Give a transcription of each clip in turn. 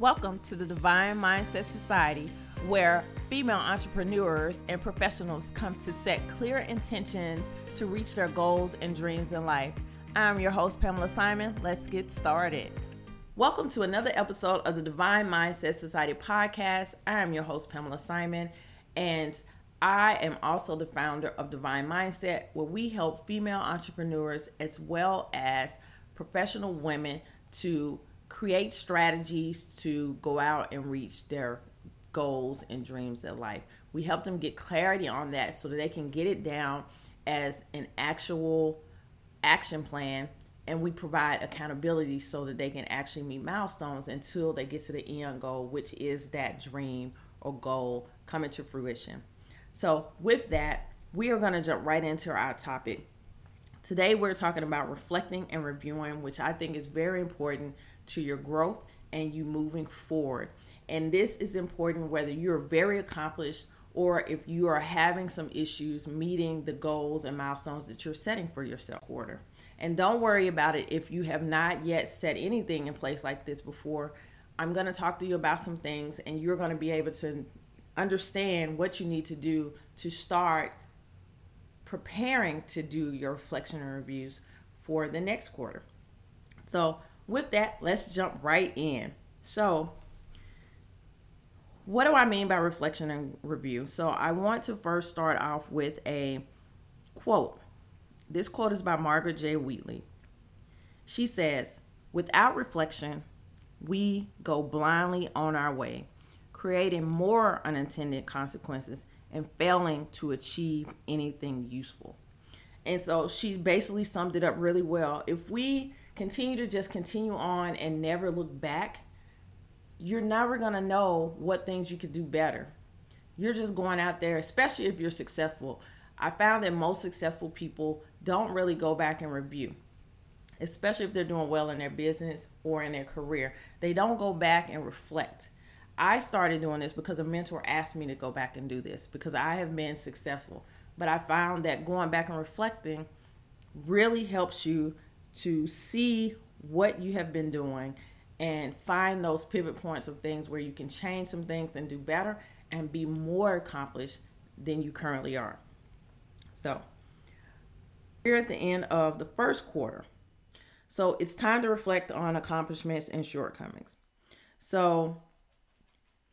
Welcome to the Divine Mindset Society, where female entrepreneurs and professionals come to set clear intentions to reach their goals and dreams in life. I'm your host, Pamela Simon. Let's get started. Welcome to another episode of the Divine Mindset Society podcast. I am your host, Pamela Simon, and I am also the founder of Divine Mindset, where we help female entrepreneurs as well as professional women to create strategies to go out and reach their goals and dreams in life. We help them get clarity on that so that they can get it down as an actual action plan and we provide accountability so that they can actually meet milestones until they get to the end goal, which is that dream or goal coming to fruition. So, with that, we are going to jump right into our topic. Today, we're talking about reflecting and reviewing, which I think is very important to your growth and you moving forward. And this is important whether you're very accomplished or if you are having some issues meeting the goals and milestones that you're setting for yourself quarter. And don't worry about it if you have not yet set anything in place like this before. I'm going to talk to you about some things and you're going to be able to understand what you need to do to start preparing to do your reflection and reviews for the next quarter. So, with that, let's jump right in. So, what do I mean by reflection and review? So, I want to first start off with a quote. This quote is by Margaret J. Wheatley. She says, Without reflection, we go blindly on our way creating more unintended consequences and failing to achieve anything useful. And so she basically summed it up really well. If we continue to just continue on and never look back, you're never going to know what things you could do better. You're just going out there, especially if you're successful. I found that most successful people don't really go back and review, especially if they're doing well in their business or in their career. They don't go back and reflect. I started doing this because a mentor asked me to go back and do this because I have been successful. But I found that going back and reflecting really helps you to see what you have been doing and find those pivot points of things where you can change some things and do better and be more accomplished than you currently are. So, here at the end of the first quarter. So, it's time to reflect on accomplishments and shortcomings. So,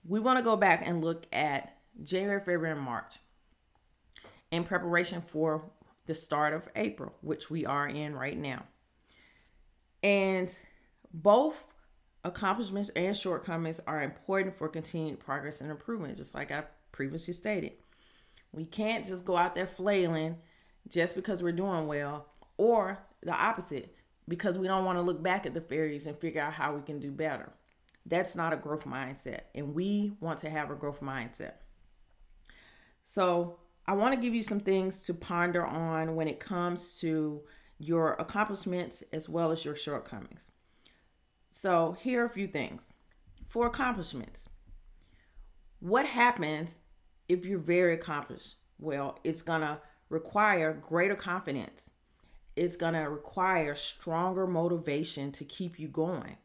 we want to go back and look at January, February, and March in preparation for the start of April, which we are in right now. And both accomplishments and shortcomings are important for continued progress and improvement, just like I previously stated. We can't just go out there flailing just because we're doing well, or the opposite, because we don't want to look back at the failures and figure out how we can do better. That's not a growth mindset. And we want to have a growth mindset. So, I want to give you some things to ponder on when it comes to your accomplishments as well as your shortcomings. So, here are a few things. For accomplishments, what happens if you're very accomplished? Well, it's going to require greater confidence. It's going to require stronger motivation to keep you going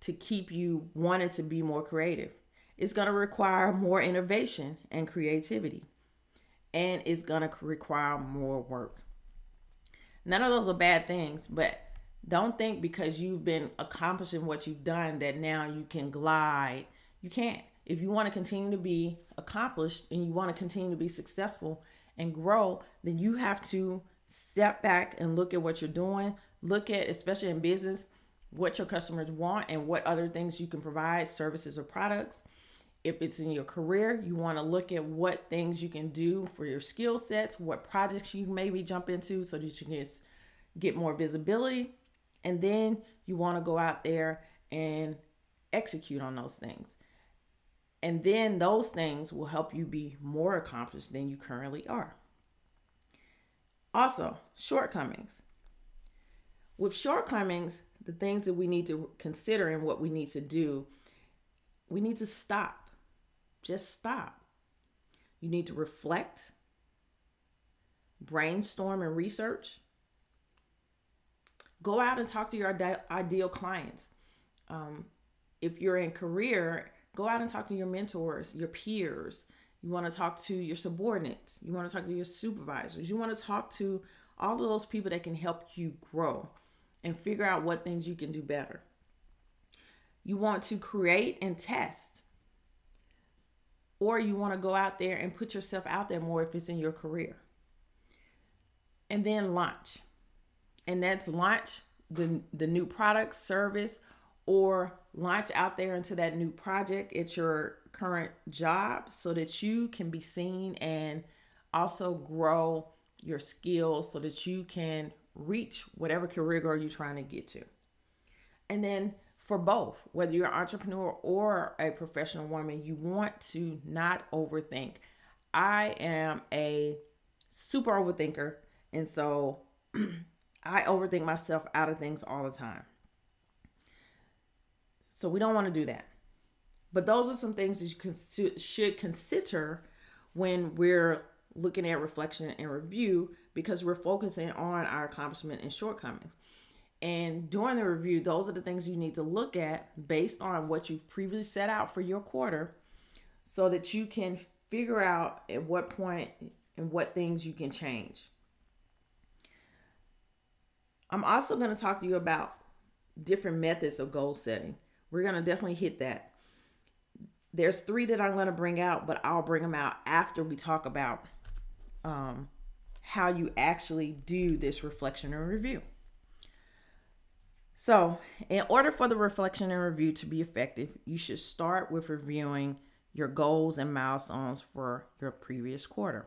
to keep you wanting to be more creative. It's going to require more innovation and creativity, and it's going to require more work. None of those are bad things, but don't think because you've been accomplishing what you've done that now you can glide. You can't. If you want to continue to be accomplished and you want to continue to be successful and grow, then you have to step back and look at what you're doing. Look at, especially in business, what your customers want and what other things you can provide, services or products. If it's in your career, you want to look at what things you can do for your skill sets, what projects you maybe jump into so that you can get more visibility. And then you want to go out there and execute on those things. And then those things will help you be more accomplished than you currently are. Also, shortcomings. With shortcomings, the things that we need to consider and what we need to do, we need to stop. Just stop. You need to reflect, brainstorm, and research. Go out and talk to your ideal clients. Um, if you're in career, go out and talk to your mentors, your peers. You want to talk to your subordinates. You want to talk to your supervisors. You want to talk to all of those people that can help you grow and figure out what things you can do better. You want to create and test. Or you want to go out there and put yourself out there more if it's in your career. And then launch. And that's launch the the new product, service, or launch out there into that new project at your current job so that you can be seen and also grow your skills so that you can reach whatever career goal you're trying to get to. And then for both, whether you're an entrepreneur or a professional woman, you want to not overthink. I am a super overthinker, and so I overthink myself out of things all the time. So we don't want to do that. But those are some things that you should consider when we're looking at reflection and review because we're focusing on our accomplishment and shortcomings. And during the review, those are the things you need to look at based on what you've previously set out for your quarter so that you can figure out at what point and what things you can change. I'm also going to talk to you about different methods of goal setting. We're going to definitely hit that. There's three that I'm going to bring out, but I'll bring them out after we talk about um, how you actually do this reflection and review. So, in order for the reflection and review to be effective, you should start with reviewing your goals and milestones for your previous quarter.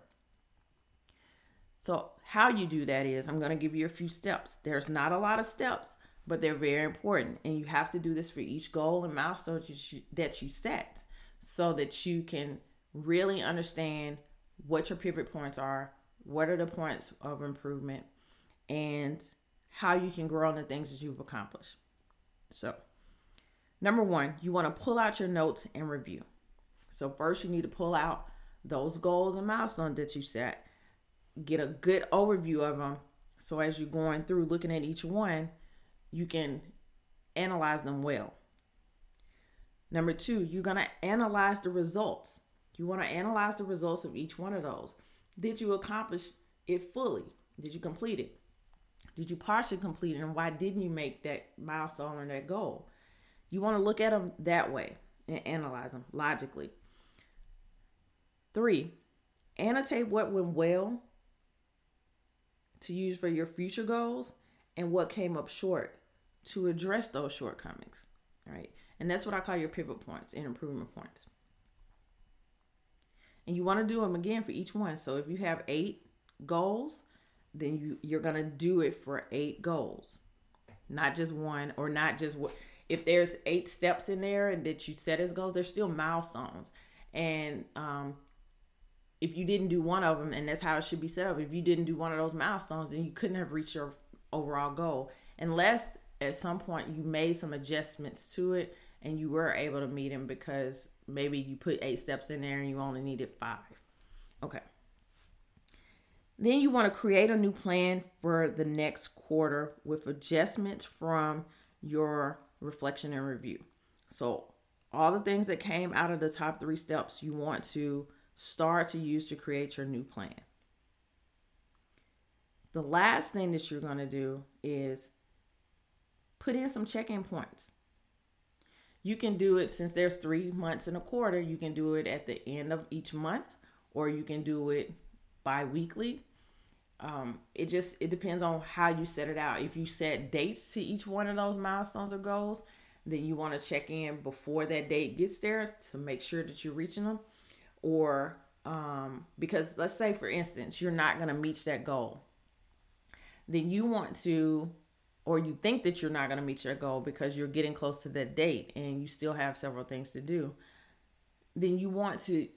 So, how you do that is I'm going to give you a few steps. There's not a lot of steps, but they're very important. And you have to do this for each goal and milestone that you, that you set so that you can really understand what your pivot points are, what are the points of improvement, and how you can grow on the things that you've accomplished. So, number one, you want to pull out your notes and review. So, first, you need to pull out those goals and milestones that you set, get a good overview of them. So, as you're going through looking at each one, you can analyze them well. Number two, you're going to analyze the results. You want to analyze the results of each one of those. Did you accomplish it fully? Did you complete it? Did you partially complete it? And why didn't you make that milestone or that goal? You want to look at them that way and analyze them logically. Three, annotate what went well to use for your future goals and what came up short to address those shortcomings. All right. And that's what I call your pivot points and improvement points. And you want to do them again for each one. So if you have eight goals, then you you're gonna do it for eight goals, not just one or not just what. If there's eight steps in there and that you set as goals, there's still milestones, and um, if you didn't do one of them, and that's how it should be set up. If you didn't do one of those milestones, then you couldn't have reached your overall goal unless at some point you made some adjustments to it and you were able to meet them because maybe you put eight steps in there and you only needed five. Okay. Then you want to create a new plan for the next quarter with adjustments from your reflection and review. So, all the things that came out of the top three steps you want to start to use to create your new plan. The last thing that you're going to do is put in some check in points. You can do it since there's three months in a quarter, you can do it at the end of each month, or you can do it bi weekly um, it just it depends on how you set it out. If you set dates to each one of those milestones or goals, then you want to check in before that date gets there to make sure that you're reaching them. Or um, because let's say for instance you're not going to meet that goal, then you want to, or you think that you're not going to meet your goal because you're getting close to that date and you still have several things to do. Then you want to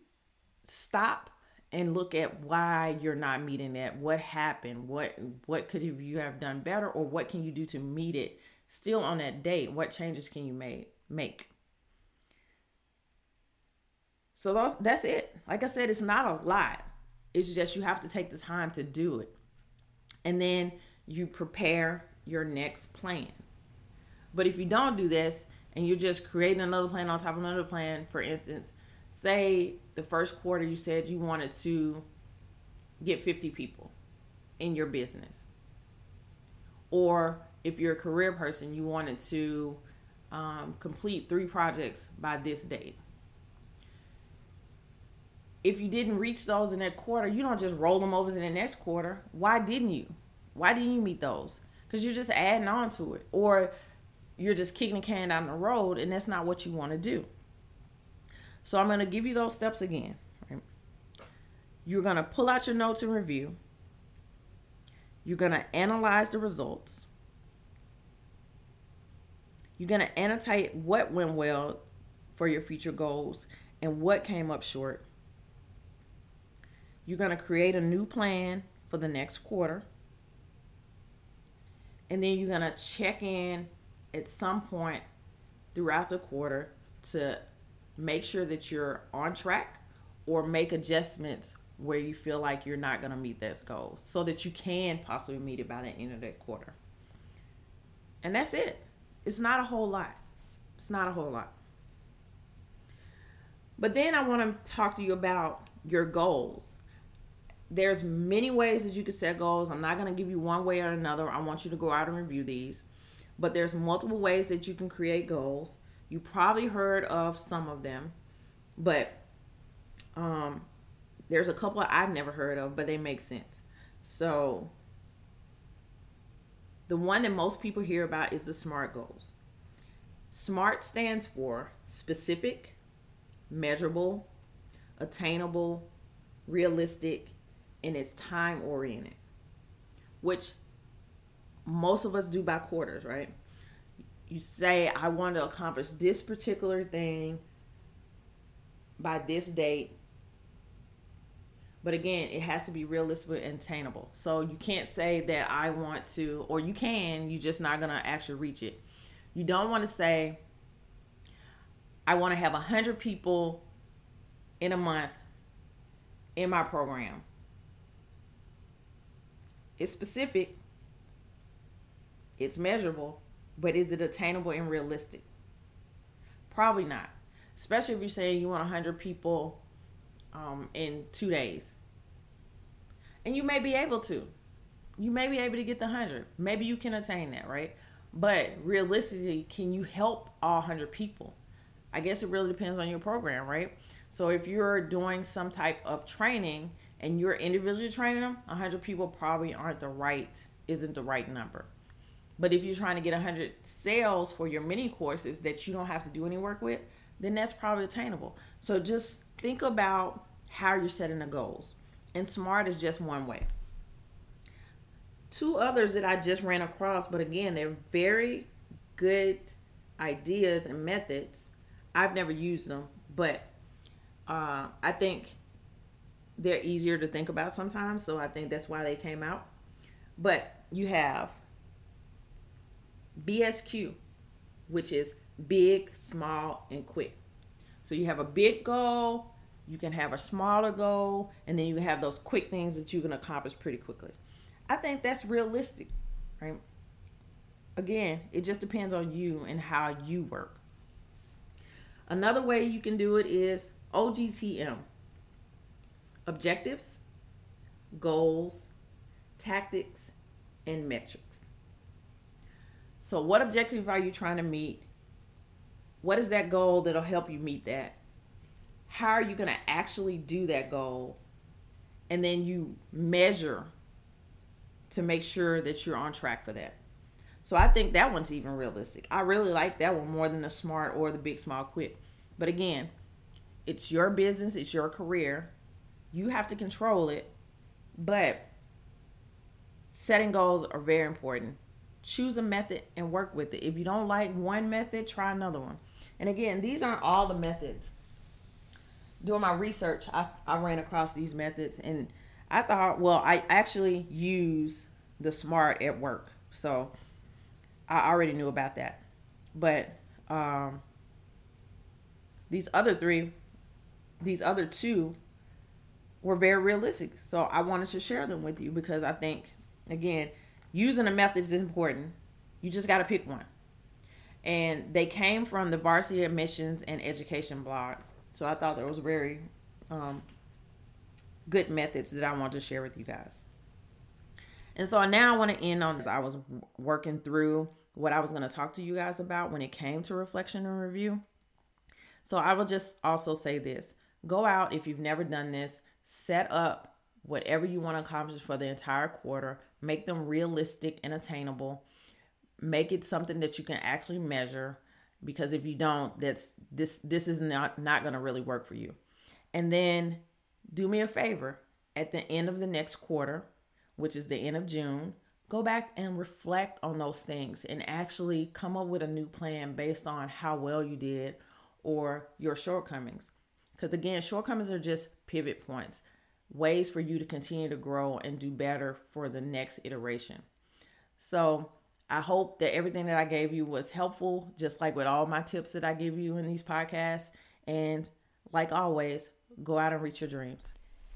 stop and look at why you're not meeting that. What happened? What what could you have done better or what can you do to meet it still on that date? What changes can you make make? So that's, it. Like i said it's not a lot. It's just you have to take the time to do it. And then you prepare your next plan. But if you don't do this and you're just creating another plan on top of another plan, for instance, say the first quarter you said you wanted to get 50 people in your business. Or if you're a career person, you wanted to um, complete three projects by this date. If you didn't reach those in that quarter, you don't just roll them over to the next quarter. Why didn't you? Why didn't you meet those? Because you're just adding on to it. Or you're just kicking the can down the road and that's not what you want to do. So I'm going to give you those steps again. Right? You're going to pull out your notes and review. You're going to analyze the results. You're going to annotate what went well for your future goals and what came up short. You're going to create a new plan for the next quarter. And then you're going to check in at some point throughout the quarter to make sure that you're on track or make adjustments where you feel like you're not going to meet those goal so that you can possibly meet it by the end of that quarter. And that's it. It's not a whole lot. It's not a whole lot. But then I want to talk to you about your goals. There's many ways that you can set goals. I'm not going to give you one way or another. I want you to go out and review these. But there's multiple ways that you can create goals. You probably heard of some of them, but um, there's a couple I've never heard of, but they make sense. So the one that most people hear about is the SMART goals. SMART stands for specific, measurable, attainable, realistic, and it's time oriented, which most of us do by quarters, right? You say, I want to accomplish this particular thing by this date. But again, it has to be realistic and attainable. So you can't say that I want to, or you can, you're just not to actually reach it. You don't want to say, I want to have 100 people in a month in my program. It's specific, it's measurable, but is it attainable and realistic? Probably not. Especially if you're saying you want 100 people um, in two days. And you may be able to. You may be able to get the 100. Maybe you can attain that, right? But realistically, can you help all 100 people? I guess it really depends on your program, right? So if you're doing some type of training and you're individually training them, 100 people probably aren't the right, isn't the right number. But if you're trying to get 100 sales for your mini courses that you don't have to do any work with, then that's probably attainable. So just think about how you're setting the goals. And SMART is just one way. Two others that I just ran across, but again, they're very good ideas and methods. I've never used them, but uh, I think they're easier to think about sometimes. So I think that's why they came out. But you have BSQ, which is big, small, and quick. So you have a big goal, you can have a smaller goal, and then you have those quick things that you can accomplish pretty quickly. I think that's realistic, right? Again, it just depends on you and how you work. Another way you can do it is OGTM objectives, goals, tactics, and metrics. So, what objective are you trying to meet? What is that goal that'll help you meet that? How are you going to actually do that goal? And then you measure to make sure that you're on track for that. So, I think that one's even realistic. I really like that one more than the smart or the big, small, quick. But again, it's your business, it's your career. You have to control it. But setting goals are very important choose a method and work with it. If you don't like one method, try another one. And again, these aren't all the methods. Doing my research, I, I ran across these methods and I thought, well, I actually use the SMART at work. So I already knew about that. But um, these other three, these other two were very realistic. So I wanted to share them with you because I think, again, using a method is important. You just got to pick one. and they came from the Varsity Admissions and Education blog. So I thought there was very um, good methods that I want to share with you guys. And so now I want to end on this. I was working through what I was going to talk to you guys about when it came to reflection and review. So I will just also say this go out if you've never done this, set up whatever you want to accomplish for the entire quarter, make them realistic and attainable, make it something that you can actually measure because if you don't that's this this is not not going to really work for you. And then do me a favor at the end of the next quarter, which is the end of June, go back and reflect on those things and actually come up with a new plan based on how well you did or your shortcomings. Because again, shortcomings are just pivot points, ways for you to continue to grow and do better for the next iteration. So, I hope that everything that I gave you was helpful, just like with all my tips that I give you in these podcasts. And like always, go out and reach your dreams.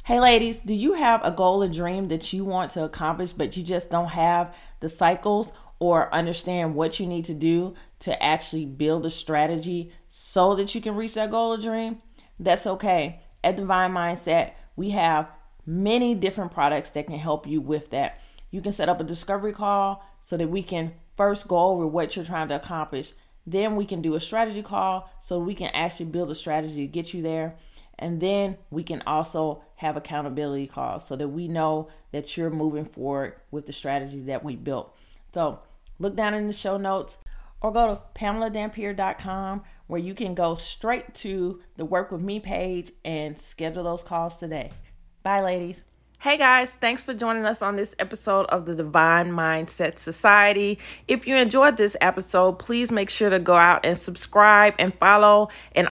Hey, ladies, do you have a goal or dream that you want to accomplish, but you just don't have the cycles or understand what you need to do to actually build a strategy so that you can reach that goal or dream? That's okay. At Divine Mindset, we have many different products that can help you with that. You can set up a discovery call so that we can first go over what you're trying to accomplish. Then we can do a strategy call so we can actually build a strategy to get you there. And then we can also have accountability calls so that we know that you're moving forward with the strategy that we built. So look down in the show notes or go to pameladampeer.com where you can go straight to the work with me page and schedule those calls today. Bye, ladies. Hey guys, thanks for joining us on this episode of the Divine Mindset Society. If you enjoyed this episode, please make sure to go out and subscribe and follow and